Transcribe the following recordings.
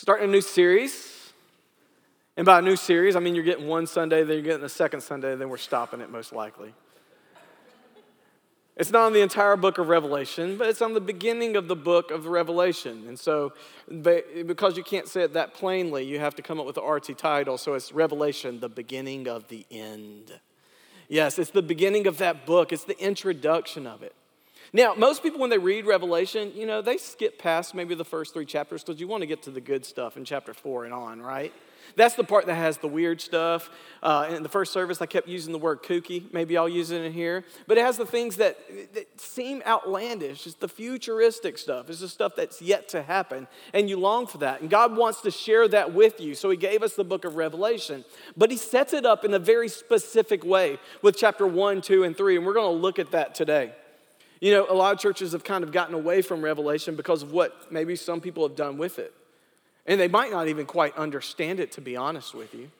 starting a new series. And by a new series, I mean you're getting one Sunday, then you're getting a second Sunday, then we're stopping it most likely. It's not on the entire book of Revelation, but it's on the beginning of the book of Revelation. And so, because you can't say it that plainly, you have to come up with an artsy title. So it's Revelation, the beginning of the end. Yes, it's the beginning of that book, it's the introduction of it. Now, most people, when they read Revelation, you know, they skip past maybe the first three chapters because you want to get to the good stuff in chapter four and on, right? That's the part that has the weird stuff. Uh, in the first service, I kept using the word kooky. Maybe I'll use it in here. But it has the things that, that seem outlandish. It's the futuristic stuff. It's the stuff that's yet to happen. And you long for that. And God wants to share that with you. So He gave us the book of Revelation. But He sets it up in a very specific way with chapter 1, 2, and 3. And we're going to look at that today. You know, a lot of churches have kind of gotten away from Revelation because of what maybe some people have done with it. And they might not even quite understand it, to be honest with you.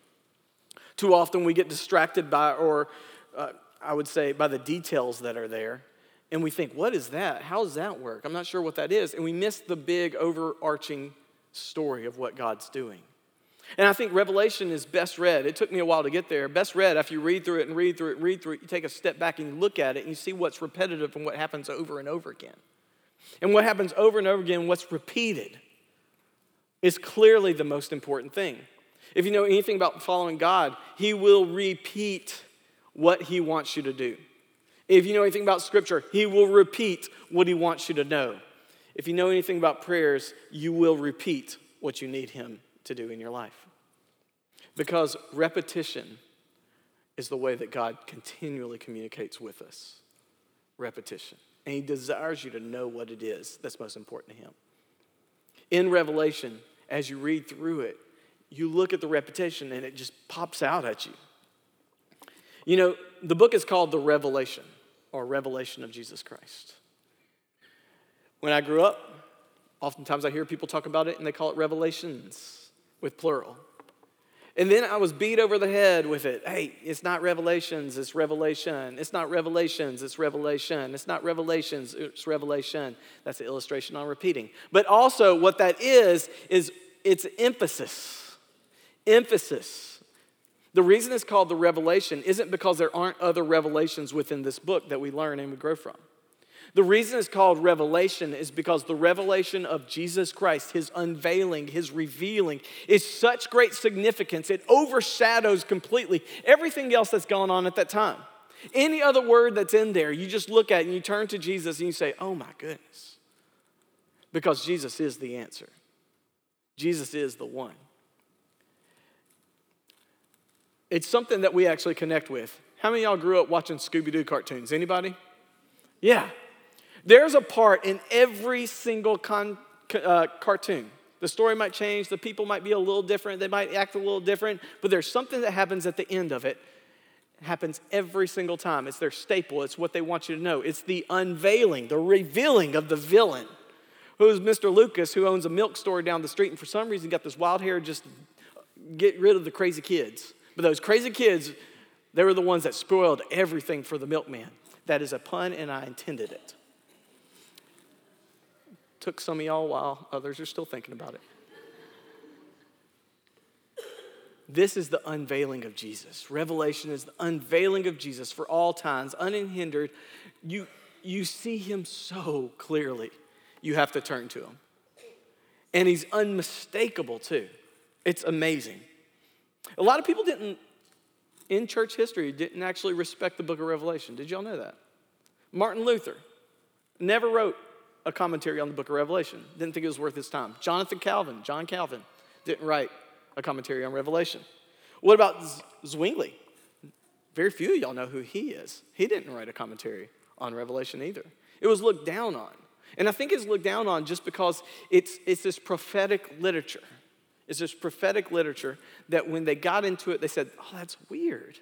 Too often we get distracted by, or uh, I would say, by the details that are there. And we think, what is that? How does that work? I'm not sure what that is. And we miss the big overarching story of what God's doing. And I think Revelation is best read. It took me a while to get there. Best read after you read through it and read through it and read through it. You take a step back and you look at it and you see what's repetitive and what happens over and over again. And what happens over and over again, what's repeated is clearly the most important thing. If you know anything about following God, He will repeat what He wants you to do. If you know anything about Scripture, He will repeat what He wants you to know. If you know anything about prayers, you will repeat what you need Him to do in your life. Because repetition is the way that God continually communicates with us. Repetition. And He desires you to know what it is that's most important to Him. In Revelation, as you read through it, you look at the repetition and it just pops out at you. You know, the book is called The Revelation or Revelation of Jesus Christ. When I grew up, oftentimes I hear people talk about it and they call it Revelations with plural. And then I was beat over the head with it. Hey, it's not revelations, it's revelation. It's not revelations, it's revelation. It's not revelations, it's revelation. That's the illustration on repeating. But also, what that is, is it's emphasis. Emphasis. The reason it's called the revelation isn't because there aren't other revelations within this book that we learn and we grow from. The reason it's called revelation is because the revelation of Jesus Christ, his unveiling, his revealing, is such great significance. It overshadows completely everything else that's going on at that time. Any other word that's in there, you just look at and you turn to Jesus and you say, Oh my goodness. Because Jesus is the answer, Jesus is the one. It's something that we actually connect with. How many y'all grew up watching Scooby Doo cartoons? Anybody? Yeah, there's a part in every single con, uh, cartoon. The story might change, the people might be a little different, they might act a little different, but there's something that happens at the end of it. It happens every single time. It's their staple, it's what they want you to know. It's the unveiling, the revealing of the villain. Who's Mr. Lucas, who owns a milk store down the street, and for some reason got this wild hair just get rid of the crazy kids. But those crazy kids, they were the ones that spoiled everything for the milkman. That is a pun, and I intended it. Took some of y'all a while, others are still thinking about it. This is the unveiling of Jesus. Revelation is the unveiling of Jesus for all times, unhindered. You, you see him so clearly, you have to turn to him. And he's unmistakable too. It's amazing. A lot of people didn't, in church history, didn't actually respect the book of Revelation. Did y'all know that? Martin Luther never wrote a commentary on the book of Revelation. Didn't think it was worth his time. Jonathan Calvin, John Calvin, didn't write a commentary on Revelation. What about Zwingli? Very few of y'all know who he is. He didn't write a commentary on Revelation either. It was looked down on. And I think it's looked down on just because it's, it's this prophetic literature. It's this prophetic literature that when they got into it, they said, oh, that's weird.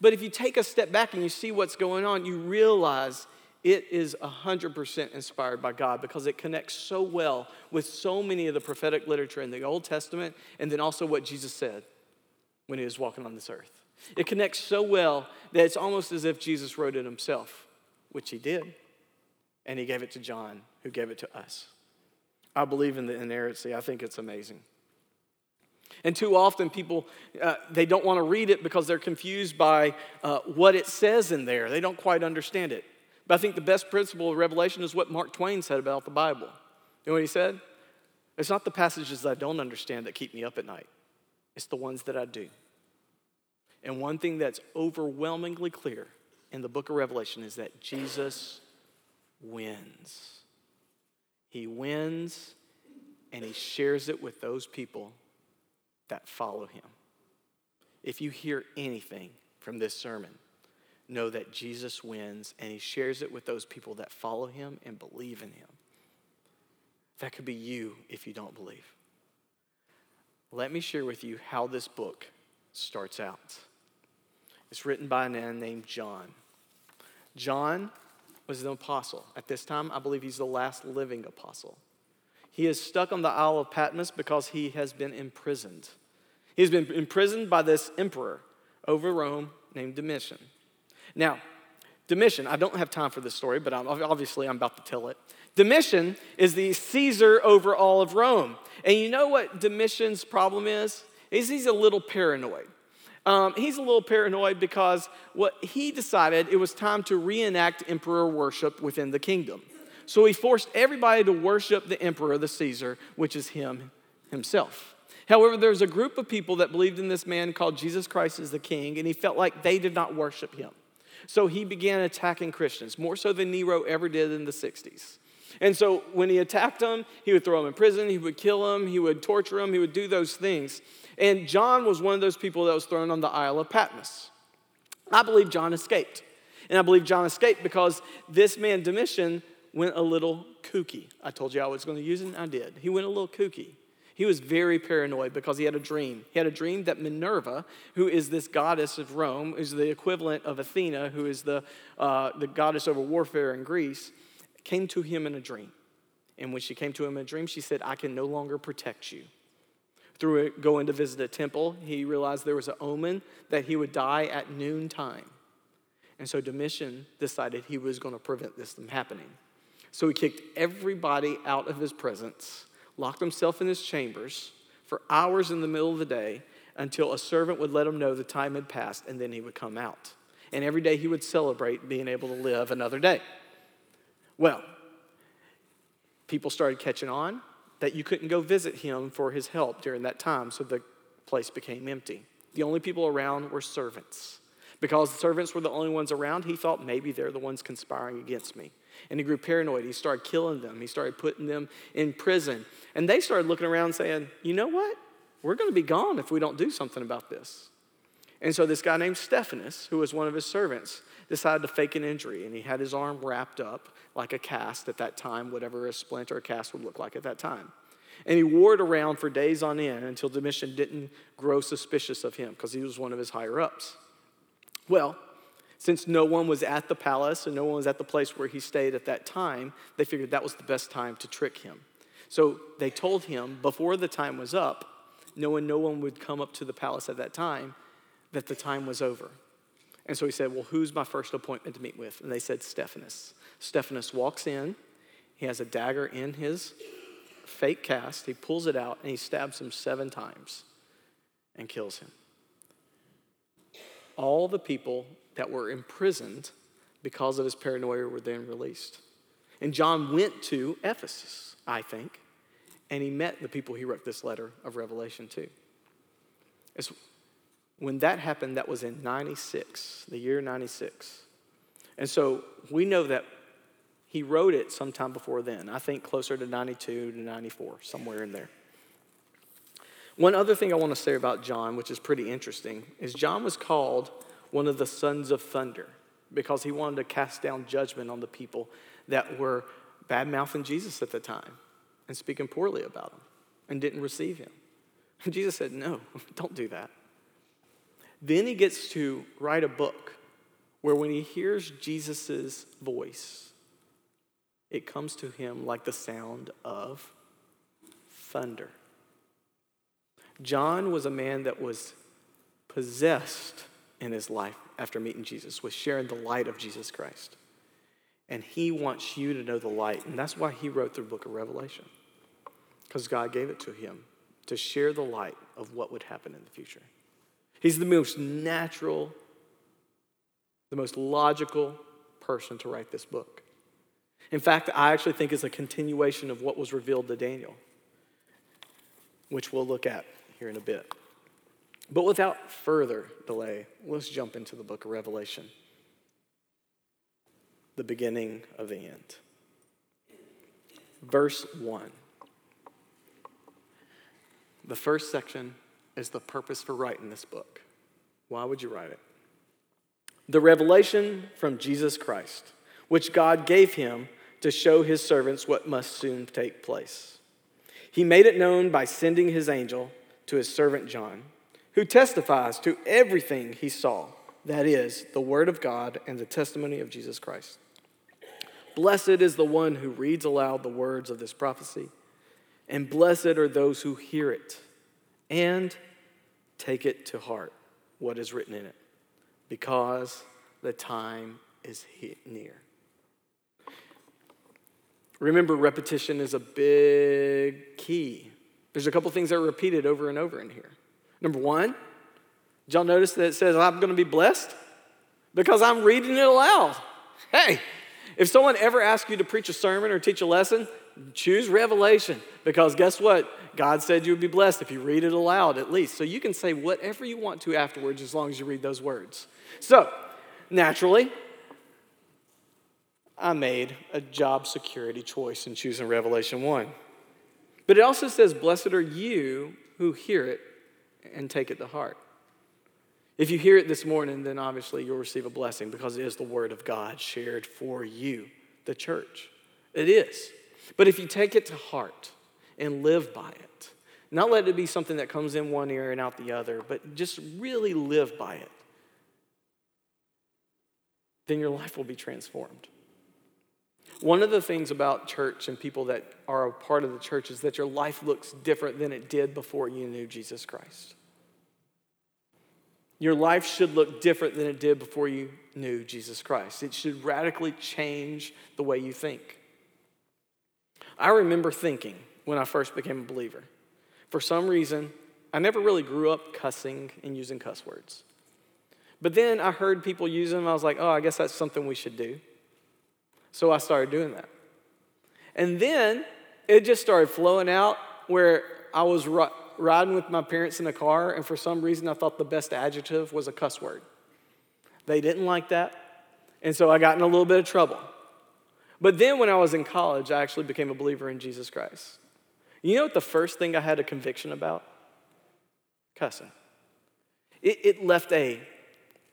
But if you take a step back and you see what's going on, you realize it is 100% inspired by God because it connects so well with so many of the prophetic literature in the Old Testament and then also what Jesus said when he was walking on this earth. It connects so well that it's almost as if Jesus wrote it himself, which he did, and he gave it to John, who gave it to us. I believe in the inerrancy. I think it's amazing. And too often, people uh, they don't want to read it because they're confused by uh, what it says in there. They don't quite understand it. But I think the best principle of Revelation is what Mark Twain said about the Bible. You know what he said? It's not the passages that I don't understand that keep me up at night. It's the ones that I do. And one thing that's overwhelmingly clear in the book of Revelation is that Jesus wins. He wins and he shares it with those people that follow him. If you hear anything from this sermon, know that Jesus wins and he shares it with those people that follow him and believe in him. That could be you if you don't believe. Let me share with you how this book starts out. It's written by a man named John. John was an apostle. At this time, I believe he's the last living apostle. He is stuck on the Isle of Patmos because he has been imprisoned. He's been imprisoned by this emperor over Rome named Domitian. Now, Domitian, I don't have time for this story, but I'm, obviously I'm about to tell it. Domitian is the Caesar over all of Rome. And you know what Domitian's problem is? Is he's a little paranoid. Um, he's a little paranoid because what he decided it was time to reenact emperor worship within the kingdom. So he forced everybody to worship the emperor, the Caesar, which is him himself. However, there's a group of people that believed in this man called Jesus Christ as the king, and he felt like they did not worship him. So he began attacking Christians, more so than Nero ever did in the 60s. And so when he attacked them, he would throw them in prison, he would kill them, he would torture them, he would do those things. And John was one of those people that was thrown on the Isle of Patmos. I believe John escaped. And I believe John escaped because this man, Domitian, went a little kooky. I told you I was going to use it, and I did. He went a little kooky. He was very paranoid because he had a dream. He had a dream that Minerva, who is this goddess of Rome, is the equivalent of Athena, who is the, uh, the goddess over warfare in Greece, came to him in a dream. And when she came to him in a dream, she said, I can no longer protect you. Through going to visit a temple, he realized there was an omen that he would die at noontime. And so Domitian decided he was going to prevent this from happening. So he kicked everybody out of his presence locked himself in his chambers for hours in the middle of the day until a servant would let him know the time had passed and then he would come out. And every day he would celebrate being able to live another day. Well, people started catching on that you couldn't go visit him for his help during that time, so the place became empty. The only people around were servants. Because the servants were the only ones around, he thought maybe they're the ones conspiring against me. And he grew paranoid. He started killing them, he started putting them in prison. And they started looking around saying, you know what? We're going to be gone if we don't do something about this. And so this guy named Stephanus, who was one of his servants, decided to fake an injury. And he had his arm wrapped up like a cast at that time, whatever a splint or a cast would look like at that time. And he wore it around for days on end until Domitian didn't grow suspicious of him because he was one of his higher ups. Well, since no one was at the palace and no one was at the place where he stayed at that time, they figured that was the best time to trick him. So they told him before the time was up, knowing no one would come up to the palace at that time, that the time was over. And so he said, Well, who's my first appointment to meet with? And they said, Stephanus. Stephanus walks in, he has a dagger in his fake cast, he pulls it out, and he stabs him seven times and kills him. All the people that were imprisoned because of his paranoia were then released. And John went to Ephesus, I think, and he met the people he wrote this letter of Revelation to. It's, when that happened, that was in 96, the year 96. And so we know that he wrote it sometime before then. I think closer to 92 to 94, somewhere in there. One other thing I want to say about John, which is pretty interesting, is John was called one of the sons of thunder because he wanted to cast down judgment on the people that were bad mouthing Jesus at the time and speaking poorly about him and didn't receive him. And Jesus said, No, don't do that. Then he gets to write a book where when he hears Jesus' voice, it comes to him like the sound of thunder. John was a man that was possessed in his life after meeting Jesus, was sharing the light of Jesus Christ. And he wants you to know the light. And that's why he wrote the book of Revelation. because God gave it to him to share the light of what would happen in the future. He's the most natural, the most logical person to write this book. In fact, I actually think it's a continuation of what was revealed to Daniel, which we'll look at here in a bit. But without further delay, let's jump into the book of Revelation, the beginning of the end. Verse 1. The first section is the purpose for writing this book. Why would you write it? The revelation from Jesus Christ, which God gave him to show his servants what must soon take place. He made it known by sending his angel to his servant John, who testifies to everything he saw that is, the word of God and the testimony of Jesus Christ. Blessed is the one who reads aloud the words of this prophecy and blessed are those who hear it and take it to heart, what is written in it, because the time is near. Remember, repetition is a big key. There's a couple things that are repeated over and over in here. Number one, did y'all notice that it says, I'm going to be blessed? Because I'm reading it aloud. Hey, if someone ever asks you to preach a sermon or teach a lesson, choose Revelation because guess what? God said you would be blessed if you read it aloud at least. So you can say whatever you want to afterwards as long as you read those words. So, naturally, I made a job security choice in choosing Revelation 1. But it also says, Blessed are you who hear it and take it to heart. If you hear it this morning, then obviously you'll receive a blessing because it is the word of God shared for you, the church. It is. But if you take it to heart and live by it, not let it be something that comes in one ear and out the other, but just really live by it, then your life will be transformed. One of the things about church and people that are a part of the church is that your life looks different than it did before you knew Jesus Christ. Your life should look different than it did before you knew Jesus Christ. It should radically change the way you think. I remember thinking when I first became a believer, for some reason, I never really grew up cussing and using cuss words. But then I heard people use them. I was like, oh, I guess that's something we should do. So I started doing that. And then it just started flowing out where I was riding with my parents in a car, and for some reason I thought the best adjective was a cuss word. They didn't like that, and so I got in a little bit of trouble. But then when I was in college, I actually became a believer in Jesus Christ. You know what the first thing I had a conviction about? Cussing. It, it, left a,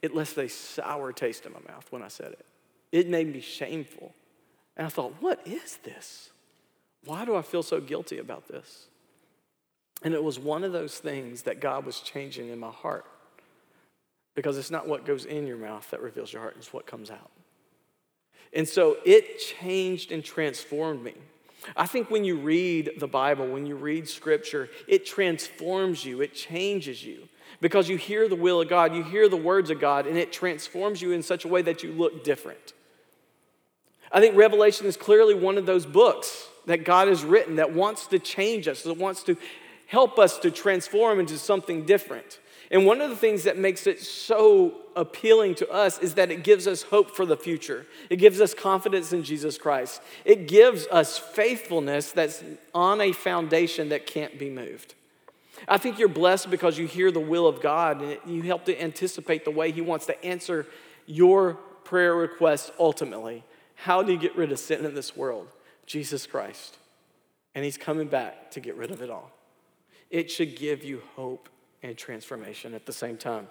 it left a sour taste in my mouth when I said it. It made me shameful. And I thought, what is this? Why do I feel so guilty about this? And it was one of those things that God was changing in my heart. Because it's not what goes in your mouth that reveals your heart, it's what comes out. And so it changed and transformed me. I think when you read the Bible, when you read scripture, it transforms you, it changes you. Because you hear the will of God, you hear the words of God, and it transforms you in such a way that you look different. I think Revelation is clearly one of those books that God has written that wants to change us, that wants to help us to transform into something different. And one of the things that makes it so appealing to us is that it gives us hope for the future. It gives us confidence in Jesus Christ. It gives us faithfulness that's on a foundation that can't be moved. I think you're blessed because you hear the will of God and you help to anticipate the way He wants to answer your prayer request ultimately. How do you get rid of sin in this world? Jesus Christ. And He's coming back to get rid of it all. It should give you hope and transformation at the same time.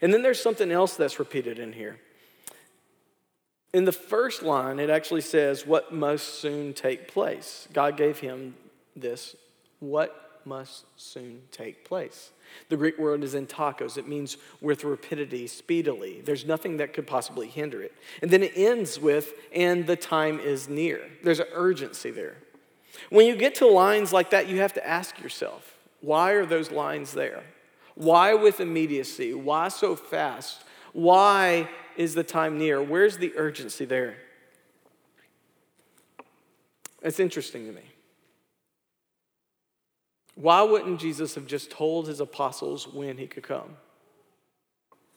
And then there's something else that's repeated in here. In the first line, it actually says, What must soon take place. God gave him this, what must soon take place. The Greek word is entakos. It means with rapidity, speedily. There's nothing that could possibly hinder it. And then it ends with, and the time is near. There's an urgency there. When you get to lines like that, you have to ask yourself, why are those lines there? Why with immediacy? Why so fast? Why is the time near? Where's the urgency there? It's interesting to me. Why wouldn't Jesus have just told his apostles when he could come?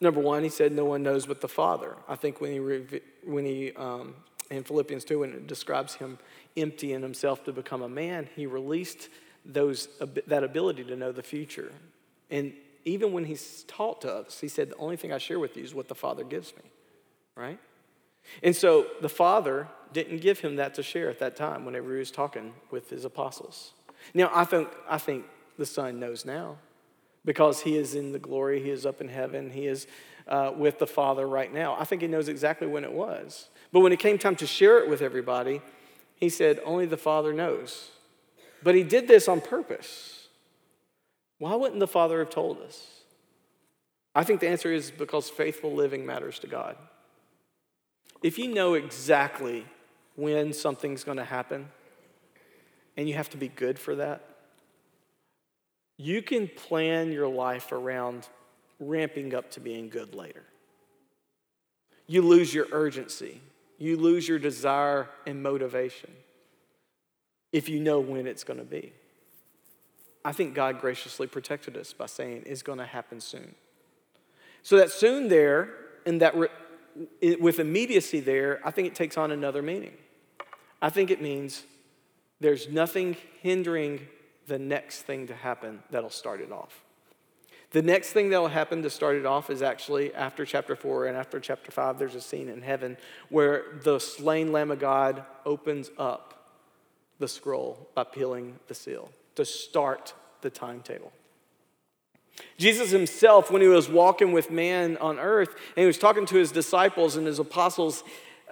Number one, he said, No one knows but the Father. I think when he, when he um, in Philippians 2, when it describes him emptying himself to become a man, he released those, that ability to know the future. And even when he's taught to us, he said, The only thing I share with you is what the Father gives me, right? And so the Father didn't give him that to share at that time whenever he was talking with his apostles. Now, I think, I think the Son knows now because he is in the glory, he is up in heaven, he is uh, with the Father right now. I think he knows exactly when it was. But when it came time to share it with everybody, he said, Only the Father knows. But he did this on purpose. Why wouldn't the Father have told us? I think the answer is because faithful living matters to God. If you know exactly when something's going to happen and you have to be good for that, you can plan your life around ramping up to being good later. You lose your urgency, you lose your desire and motivation if you know when it's going to be. I think God graciously protected us by saying it's going to happen soon. So that soon there, and that re- with immediacy there, I think it takes on another meaning. I think it means there's nothing hindering the next thing to happen that'll start it off. The next thing that'll happen to start it off is actually after chapter 4 and after chapter 5, there's a scene in heaven where the slain Lamb of God opens up the scroll by peeling the seal to start the timetable. Jesus himself, when he was walking with man on earth and he was talking to his disciples and his apostles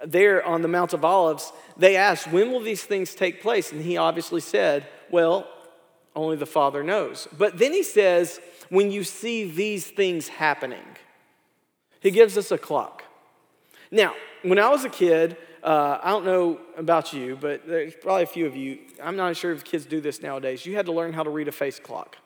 there on the Mount of Olives, they asked, When will these things take place? And he obviously said, Well, only the Father knows. But then he says, when you see these things happening, he gives us a clock. Now, when I was a kid, uh, I don't know about you, but there's probably a few of you. I'm not sure if kids do this nowadays. You had to learn how to read a face clock.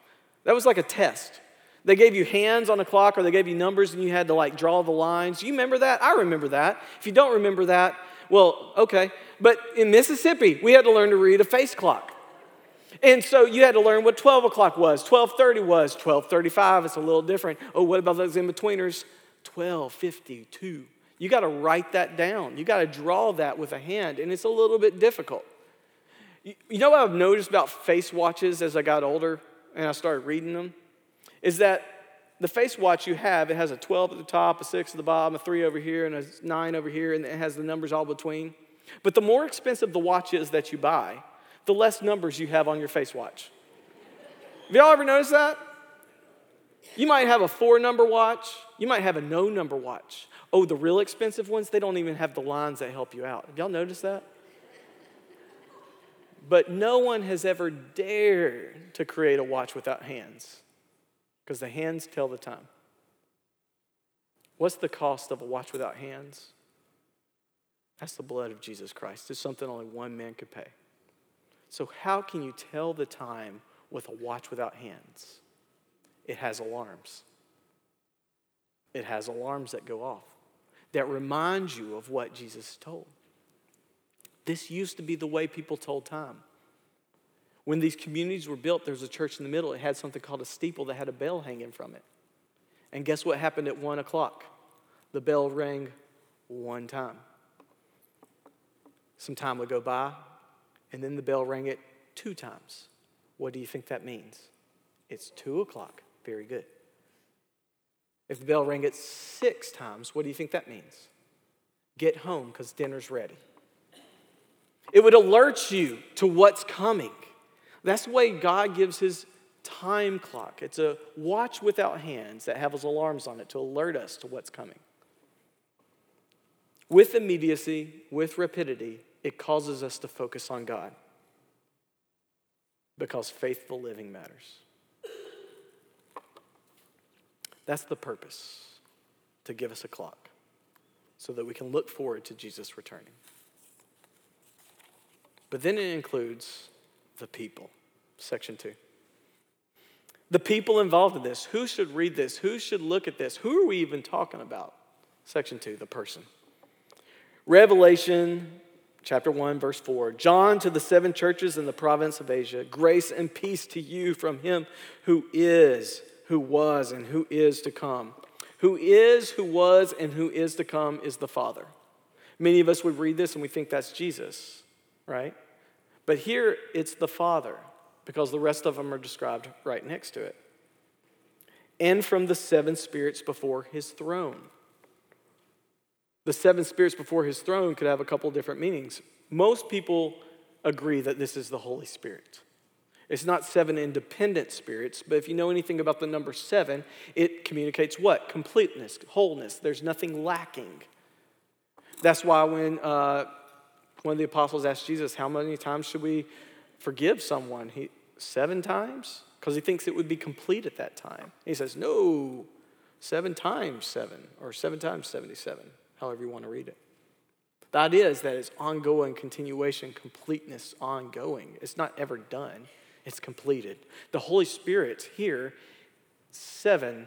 That was like a test. They gave you hands on a clock or they gave you numbers and you had to like draw the lines. You remember that? I remember that. If you don't remember that, well, okay. But in Mississippi, we had to learn to read a face clock. And so you had to learn what 12 o'clock was, 1230 was, 1235, it's a little different. Oh, what about those in-betweeners? 1252. You got to write that down. You got to draw that with a hand, and it's a little bit difficult. You, you know what I've noticed about face watches as I got older and I started reading them? Is that the face watch you have, it has a 12 at the top, a 6 at the bottom, a 3 over here, and a 9 over here, and it has the numbers all between. But the more expensive the watch is that you buy, the less numbers you have on your face watch. Have y'all ever noticed that? You might have a four number watch, you might have a no number watch. Oh, the real expensive ones, they don't even have the lines that help you out. Have y'all noticed that? But no one has ever dared to create a watch without hands because the hands tell the time. What's the cost of a watch without hands? That's the blood of Jesus Christ. It's something only one man could pay. So, how can you tell the time with a watch without hands? It has alarms. It has alarms that go off that remind you of what Jesus told. This used to be the way people told time. When these communities were built, there was a church in the middle. It had something called a steeple that had a bell hanging from it. And guess what happened at one o'clock? The bell rang one time. Some time would go by, and then the bell rang it two times. What do you think that means? It's two o'clock. Very good. If the bell rang it six times, what do you think that means? Get home because dinner's ready. It would alert you to what's coming. That's the way God gives his time clock. It's a watch without hands that has alarms on it to alert us to what's coming. With immediacy, with rapidity, it causes us to focus on God because faithful living matters. That's the purpose to give us a clock so that we can look forward to Jesus returning. But then it includes the people, section two. The people involved in this. Who should read this? Who should look at this? Who are we even talking about? Section two, the person. Revelation chapter 1, verse 4. John to the seven churches in the province of Asia, grace and peace to you from him who is, who was, and who is to come. Who is, who was, and who is to come is the Father. Many of us would read this and we think that's Jesus, right? But here it's the Father because the rest of them are described right next to it. And from the seven spirits before his throne. The seven spirits before his throne could have a couple different meanings. Most people agree that this is the Holy Spirit. It's not seven independent spirits, but if you know anything about the number seven, it communicates what? Completeness, wholeness. There's nothing lacking. That's why when uh, one of the apostles asked Jesus, How many times should we forgive someone? He, seven times? Because he thinks it would be complete at that time. He says, No, seven times seven, or seven times 77 however you want to read it. The idea is that it's ongoing, continuation, completeness, ongoing. It's not ever done, it's completed. The Holy Spirit here, seven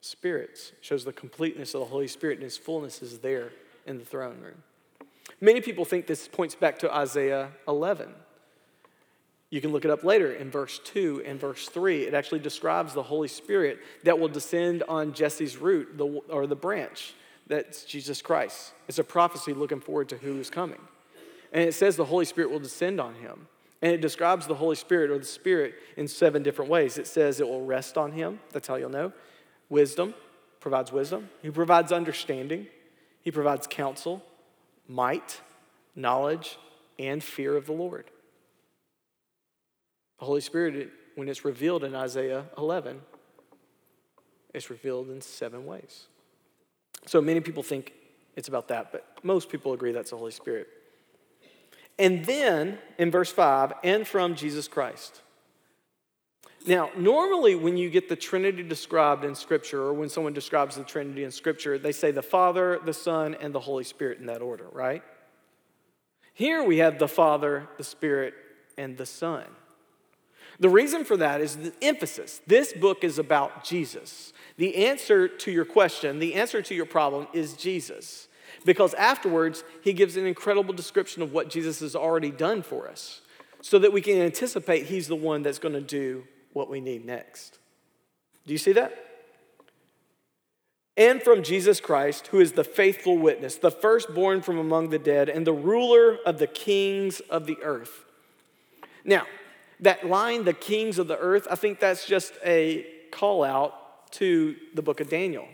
spirits, shows the completeness of the Holy Spirit, and His fullness is there in the throne room. Many people think this points back to Isaiah 11. You can look it up later in verse 2 and verse 3. It actually describes the Holy Spirit that will descend on Jesse's root the, or the branch that's Jesus Christ. It's a prophecy looking forward to who is coming. And it says the Holy Spirit will descend on him. And it describes the Holy Spirit or the Spirit in seven different ways. It says it will rest on him. That's how you'll know. Wisdom, provides wisdom. He provides understanding. He provides counsel, might, knowledge, and fear of the Lord. The Holy Spirit, when it's revealed in Isaiah 11, it's revealed in seven ways. So many people think it's about that, but most people agree that's the Holy Spirit. And then in verse 5, and from Jesus Christ. Now, normally when you get the Trinity described in Scripture, or when someone describes the Trinity in Scripture, they say the Father, the Son, and the Holy Spirit in that order, right? Here we have the Father, the Spirit, and the Son. The reason for that is the emphasis. This book is about Jesus. The answer to your question, the answer to your problem is Jesus. Because afterwards, he gives an incredible description of what Jesus has already done for us so that we can anticipate he's the one that's going to do what we need next. Do you see that? And from Jesus Christ, who is the faithful witness, the firstborn from among the dead, and the ruler of the kings of the earth. Now, that line, the kings of the earth, I think that's just a call out to the book of Daniel.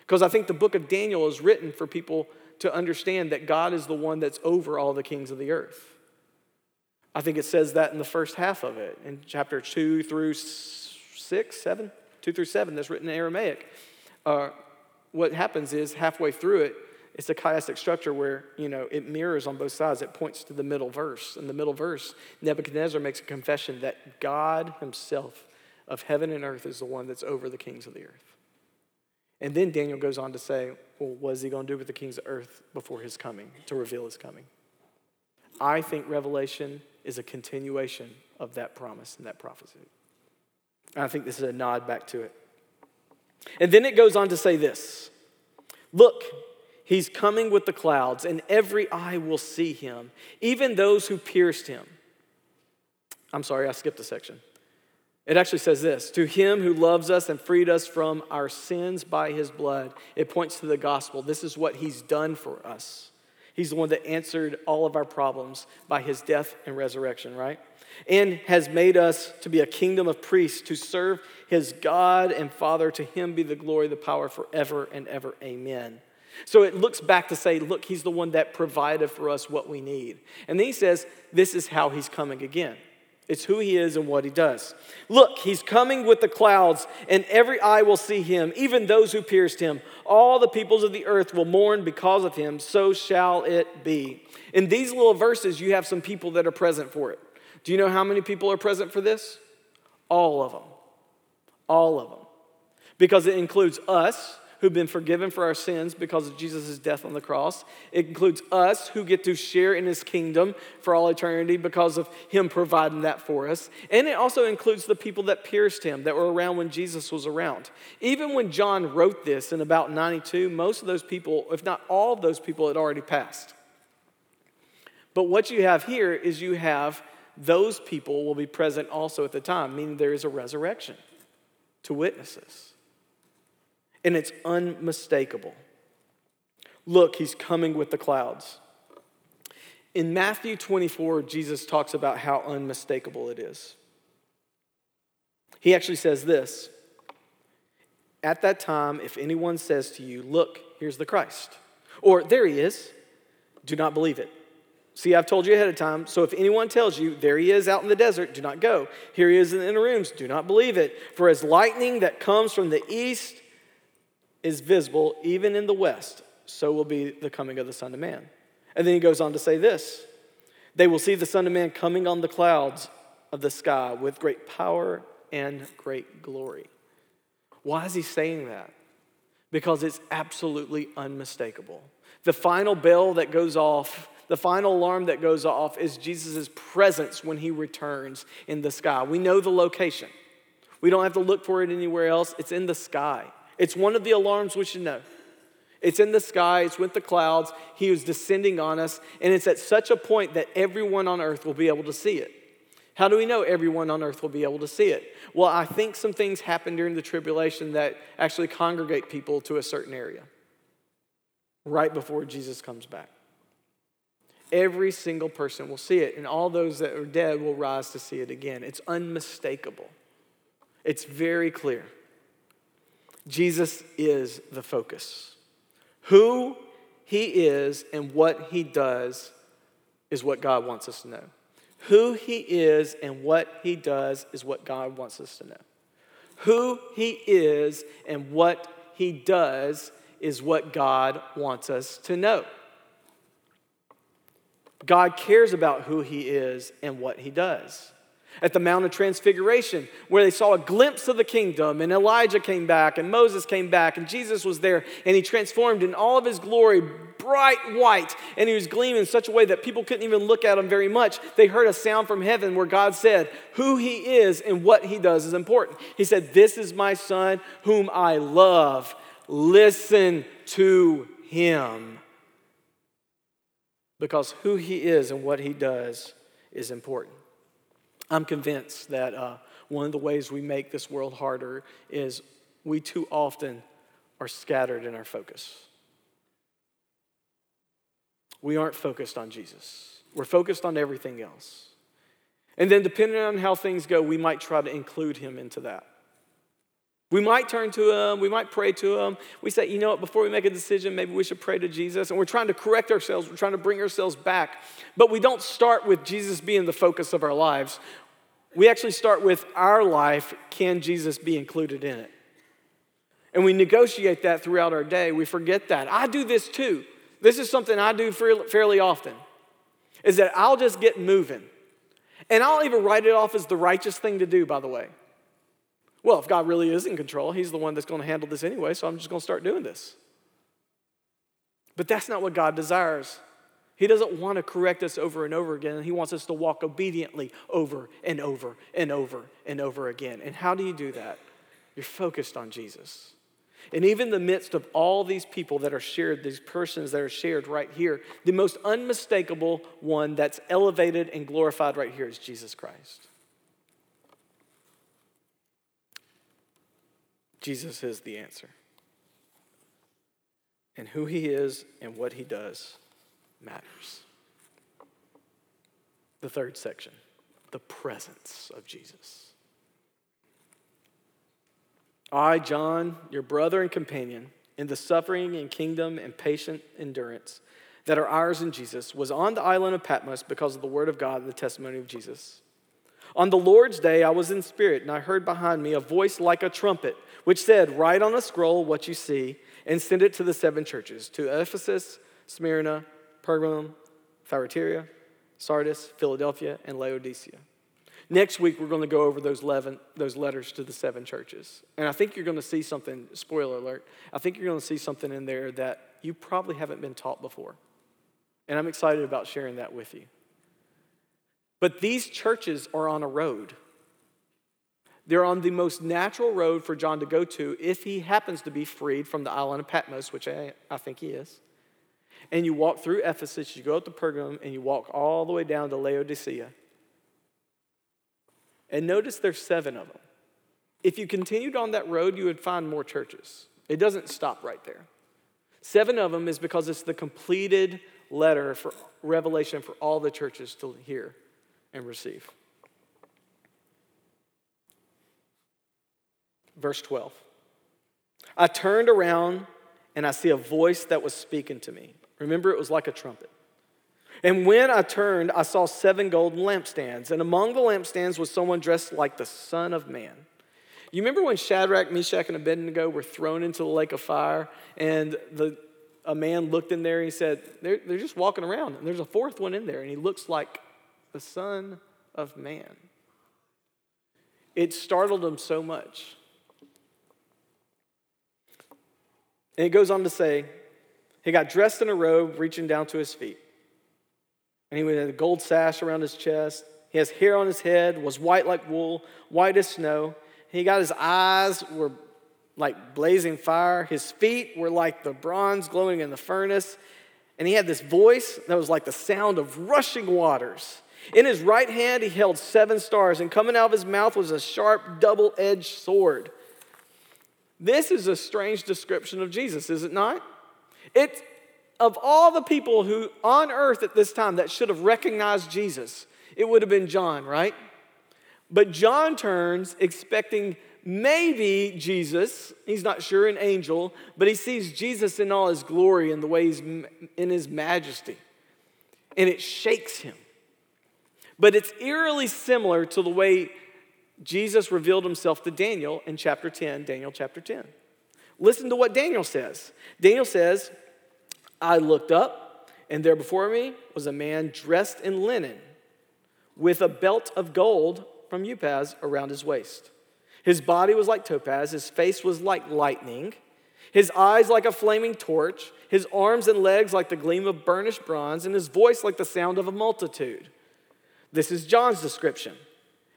Because I think the book of Daniel is written for people to understand that God is the one that's over all the kings of the earth. I think it says that in the first half of it, in chapter 2 through 6, 7, 2 through 7, that's written in Aramaic. Uh, what happens is halfway through it, it's a chiastic structure where you know it mirrors on both sides. It points to the middle verse. In the middle verse, Nebuchadnezzar makes a confession that God Himself of heaven and earth is the one that's over the kings of the earth. And then Daniel goes on to say, well, what is he going to do with the kings of earth before his coming, to reveal his coming? I think Revelation is a continuation of that promise and that prophecy. And I think this is a nod back to it. And then it goes on to say this Look, he's coming with the clouds, and every eye will see him, even those who pierced him. I'm sorry, I skipped a section. It actually says this To him who loves us and freed us from our sins by his blood. It points to the gospel. This is what he's done for us. He's the one that answered all of our problems by his death and resurrection, right? And has made us to be a kingdom of priests to serve his God and Father. To him be the glory, the power forever and ever. Amen. So it looks back to say, look, he's the one that provided for us what we need. And then he says, this is how he's coming again. It's who he is and what he does. Look, he's coming with the clouds, and every eye will see him, even those who pierced him. All the peoples of the earth will mourn because of him. So shall it be. In these little verses, you have some people that are present for it. Do you know how many people are present for this? All of them. All of them. Because it includes us, who've been forgiven for our sins because of Jesus' death on the cross. It includes us who get to share in his kingdom for all eternity because of him providing that for us. And it also includes the people that pierced him, that were around when Jesus was around. Even when John wrote this in about 92, most of those people, if not all of those people, had already passed. But what you have here is you have those people will be present also at the time, meaning there is a resurrection to witnesses. And it's unmistakable. Look, he's coming with the clouds. In Matthew 24, Jesus talks about how unmistakable it is. He actually says this At that time, if anyone says to you, Look, here's the Christ, or there he is, do not believe it. See, I've told you ahead of time. So if anyone tells you, there he is out in the desert, do not go. Here he is in the inner rooms, do not believe it. For as lightning that comes from the east is visible even in the west, so will be the coming of the Son of Man. And then he goes on to say this They will see the Son of Man coming on the clouds of the sky with great power and great glory. Why is he saying that? Because it's absolutely unmistakable. The final bell that goes off, the final alarm that goes off is Jesus' presence when he returns in the sky. We know the location. We don't have to look for it anywhere else. It's in the sky. It's one of the alarms we should know. It's in the sky, it's with the clouds. He is descending on us, and it's at such a point that everyone on earth will be able to see it. How do we know everyone on earth will be able to see it? Well, I think some things happen during the tribulation that actually congregate people to a certain area right before Jesus comes back. Every single person will see it, and all those that are dead will rise to see it again. It's unmistakable, it's very clear. Jesus is the focus. Who he is and what he does is what God wants us to know. Who he is and what he does is what God wants us to know. Who he is and what he does is what God wants us to know. God cares about who he is and what he does at the Mount of Transfiguration, where they saw a glimpse of the kingdom, and Elijah came back, and Moses came back, and Jesus was there, and he transformed in all of his glory, bright white, and he was gleaming in such a way that people couldn't even look at him very much. They heard a sound from heaven where God said, Who he is and what he does is important. He said, This is my son whom I love. Listen to him. Because who he is and what he does is important. I'm convinced that uh, one of the ways we make this world harder is we too often are scattered in our focus. We aren't focused on Jesus, we're focused on everything else. And then, depending on how things go, we might try to include him into that. We might turn to him, we might pray to him. We say, you know what, before we make a decision, maybe we should pray to Jesus. And we're trying to correct ourselves, we're trying to bring ourselves back. But we don't start with Jesus being the focus of our lives. We actually start with our life can Jesus be included in it? And we negotiate that throughout our day. We forget that. I do this too. This is something I do fairly often. Is that I'll just get moving. And I'll even write it off as the righteous thing to do, by the way. Well, if God really is in control, He's the one that's going to handle this anyway, so I'm just going to start doing this. But that's not what God desires. He doesn't want to correct us over and over again. He wants us to walk obediently over and over and over and over again. And how do you do that? You're focused on Jesus. And even in the midst of all these people that are shared, these persons that are shared right here, the most unmistakable one that's elevated and glorified right here is Jesus Christ. Jesus is the answer. And who he is and what he does matters. The third section the presence of Jesus. I, John, your brother and companion, in the suffering and kingdom and patient endurance that are ours in Jesus, was on the island of Patmos because of the word of God and the testimony of Jesus. On the Lord's day, I was in spirit, and I heard behind me a voice like a trumpet, which said, Write on a scroll what you see, and send it to the seven churches to Ephesus, Smyrna, Pergamum, Thyatira, Sardis, Philadelphia, and Laodicea. Next week, we're going to go over those, 11, those letters to the seven churches. And I think you're going to see something, spoiler alert, I think you're going to see something in there that you probably haven't been taught before. And I'm excited about sharing that with you. But these churches are on a road. They're on the most natural road for John to go to if he happens to be freed from the island of Patmos, which I, I think he is. and you walk through Ephesus, you go up to Pergamum, and you walk all the way down to Laodicea. And notice there's seven of them. If you continued on that road, you would find more churches. It doesn't stop right there. Seven of them is because it's the completed letter for revelation for all the churches to hear and receive. Verse 12. I turned around and I see a voice that was speaking to me. Remember, it was like a trumpet. And when I turned, I saw seven golden lampstands, and among the lampstands was someone dressed like the Son of Man. You remember when Shadrach, Meshach, and Abednego were thrown into the lake of fire, and the, a man looked in there and he said, they're, they're just walking around, and there's a fourth one in there, and he looks like the Son of Man. It startled him so much. And it goes on to say, he got dressed in a robe reaching down to his feet. And he had a gold sash around his chest. He has hair on his head, was white like wool, white as snow. He got his eyes were like blazing fire. His feet were like the bronze glowing in the furnace. And he had this voice that was like the sound of rushing waters. In his right hand, he held seven stars, and coming out of his mouth was a sharp, double edged sword. This is a strange description of Jesus, is it not? It, of all the people who on earth at this time that should have recognized Jesus, it would have been John, right? But John turns expecting maybe Jesus, he's not sure, an angel, but he sees Jesus in all his glory and the way he's in his majesty. And it shakes him. But it's eerily similar to the way Jesus revealed himself to Daniel in chapter 10, Daniel chapter 10. Listen to what Daniel says. Daniel says, I looked up, and there before me was a man dressed in linen with a belt of gold from Uphaz around his waist. His body was like topaz, his face was like lightning, his eyes like a flaming torch, his arms and legs like the gleam of burnished bronze, and his voice like the sound of a multitude. This is John's description.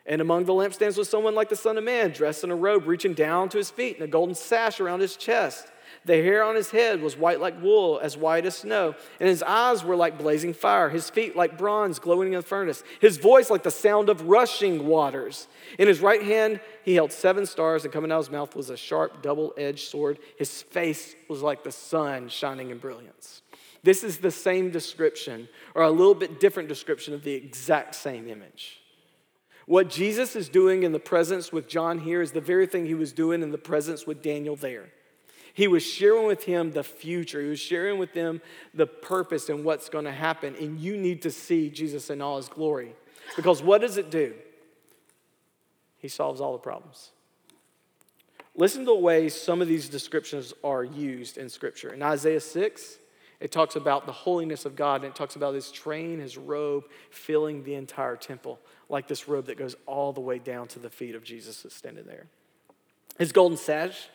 And among the lampstands was someone like the Son of Man, dressed in a robe reaching down to his feet and a golden sash around his chest. The hair on his head was white like wool, as white as snow, and his eyes were like blazing fire, his feet like bronze glowing in the furnace, his voice like the sound of rushing waters. In his right hand, he held seven stars, and coming out of his mouth was a sharp, double edged sword. His face was like the sun shining in brilliance. This is the same description, or a little bit different description of the exact same image. What Jesus is doing in the presence with John here is the very thing he was doing in the presence with Daniel there. He was sharing with him the future. He was sharing with them the purpose and what's going to happen. And you need to see Jesus in all his glory. Because what does it do? He solves all the problems. Listen to the way some of these descriptions are used in Scripture. In Isaiah 6, it talks about the holiness of God, and it talks about his train, his robe, filling the entire temple, like this robe that goes all the way down to the feet of Jesus that's standing there. His golden sash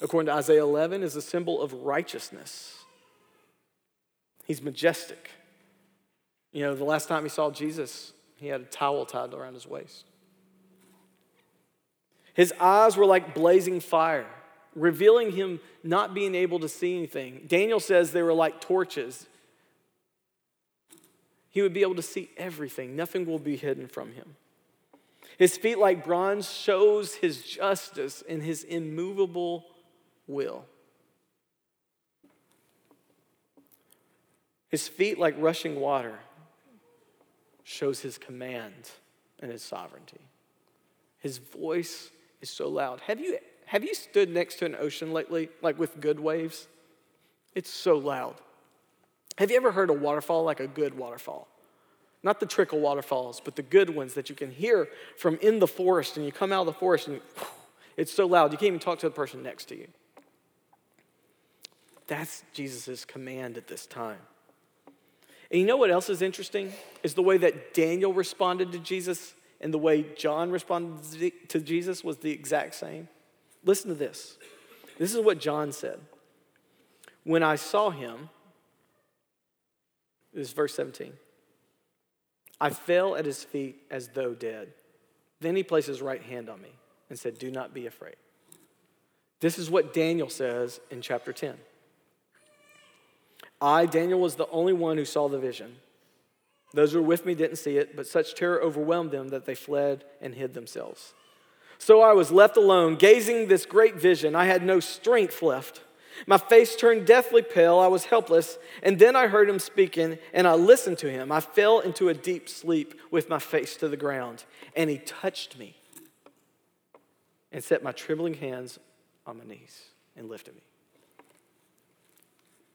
according to Isaiah 11, is a symbol of righteousness. He's majestic. You know, the last time he saw Jesus, he had a towel tied around his waist. His eyes were like blazing fire, revealing him not being able to see anything. Daniel says they were like torches. He would be able to see everything, nothing will be hidden from him. His feet, like bronze, shows his justice and his immovable will. His feet, like rushing water, shows his command and his sovereignty. His voice is so loud. Have you, have you stood next to an ocean lately, like with good waves? It's so loud. Have you ever heard a waterfall like a good waterfall? Not the trickle waterfalls, but the good ones that you can hear from in the forest, and you come out of the forest and it's so loud you can't even talk to the person next to you. That's Jesus' command at this time. And you know what else is interesting? Is the way that Daniel responded to Jesus and the way John responded to Jesus was the exact same. Listen to this. This is what John said. When I saw him, this is verse 17, I fell at his feet as though dead. Then he placed his right hand on me and said, Do not be afraid. This is what Daniel says in chapter 10. I, Daniel, was the only one who saw the vision. Those who were with me didn't see it, but such terror overwhelmed them that they fled and hid themselves. So I was left alone, gazing this great vision. I had no strength left. My face turned deathly pale. I was helpless. And then I heard him speaking, and I listened to him. I fell into a deep sleep with my face to the ground. And he touched me and set my trembling hands on my knees and lifted me.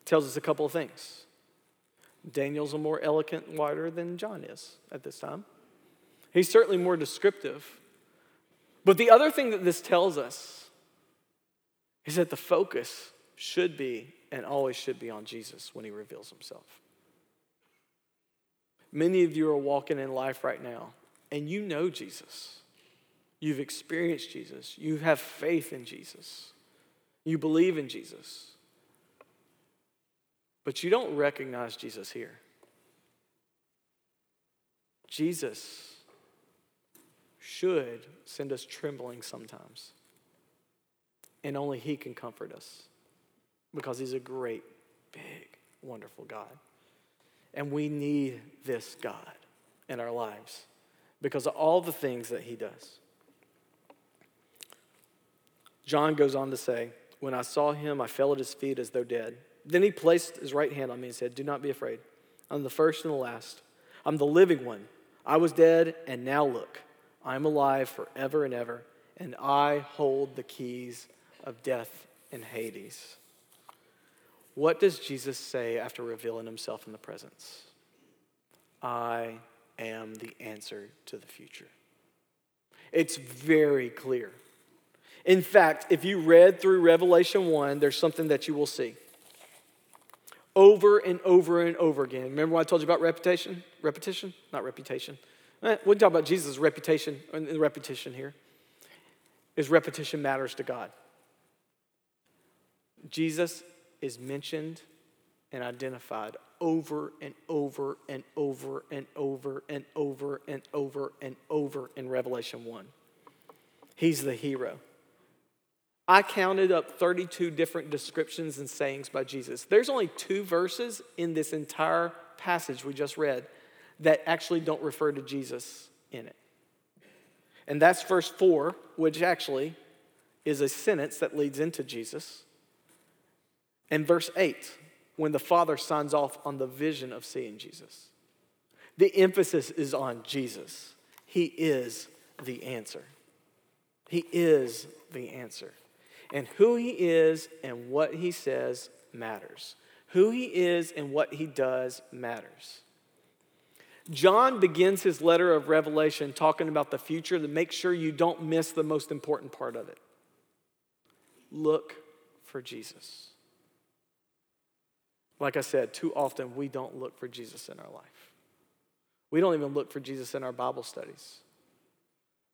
Tells us a couple of things. Daniel's a more eloquent writer than John is at this time. He's certainly more descriptive. But the other thing that this tells us is that the focus should be and always should be on Jesus when he reveals himself. Many of you are walking in life right now and you know Jesus. You've experienced Jesus. You have faith in Jesus. You believe in Jesus. But you don't recognize Jesus here. Jesus should send us trembling sometimes. And only He can comfort us because He's a great, big, wonderful God. And we need this God in our lives because of all the things that He does. John goes on to say, When I saw him, I fell at his feet as though dead. Then he placed his right hand on me and said, Do not be afraid. I'm the first and the last. I'm the living one. I was dead, and now look, I'm alive forever and ever, and I hold the keys of death and Hades. What does Jesus say after revealing himself in the presence? I am the answer to the future. It's very clear. In fact, if you read through Revelation 1, there's something that you will see. Over and over and over again. Remember what I told you about reputation? Repetition? Not reputation. Eh, we talk about Jesus' reputation and repetition here. Is repetition matters to God. Jesus is mentioned and identified over and over and over and over and over and over and over in Revelation 1. He's the hero. I counted up 32 different descriptions and sayings by Jesus. There's only two verses in this entire passage we just read that actually don't refer to Jesus in it. And that's verse 4, which actually is a sentence that leads into Jesus. And verse 8, when the Father signs off on the vision of seeing Jesus. The emphasis is on Jesus. He is the answer. He is the answer. And who he is and what he says matters. Who he is and what he does matters. John begins his letter of Revelation talking about the future to make sure you don't miss the most important part of it. Look for Jesus. Like I said, too often we don't look for Jesus in our life. We don't even look for Jesus in our Bible studies.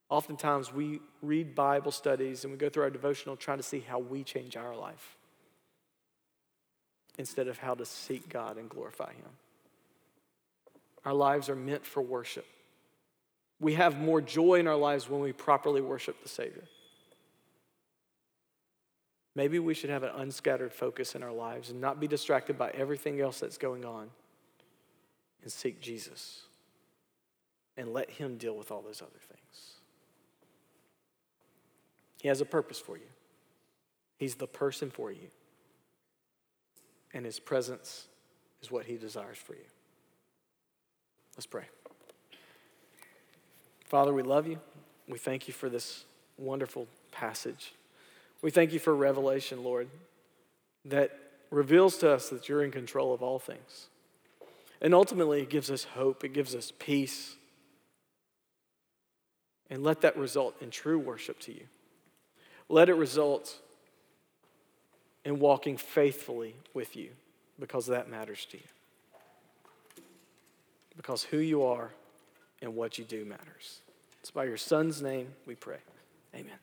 Oftentimes, we read Bible studies and we go through our devotional trying to see how we change our life instead of how to seek God and glorify Him. Our lives are meant for worship. We have more joy in our lives when we properly worship the Savior. Maybe we should have an unscattered focus in our lives and not be distracted by everything else that's going on and seek Jesus and let Him deal with all those other things. He has a purpose for you. He's the person for you. And His presence is what He desires for you. Let's pray. Father, we love you. We thank you for this wonderful passage. We thank you for revelation, Lord, that reveals to us that you're in control of all things. And ultimately, it gives us hope, it gives us peace. And let that result in true worship to you. Let it result in walking faithfully with you because that matters to you. Because who you are and what you do matters. It's by your son's name we pray. Amen.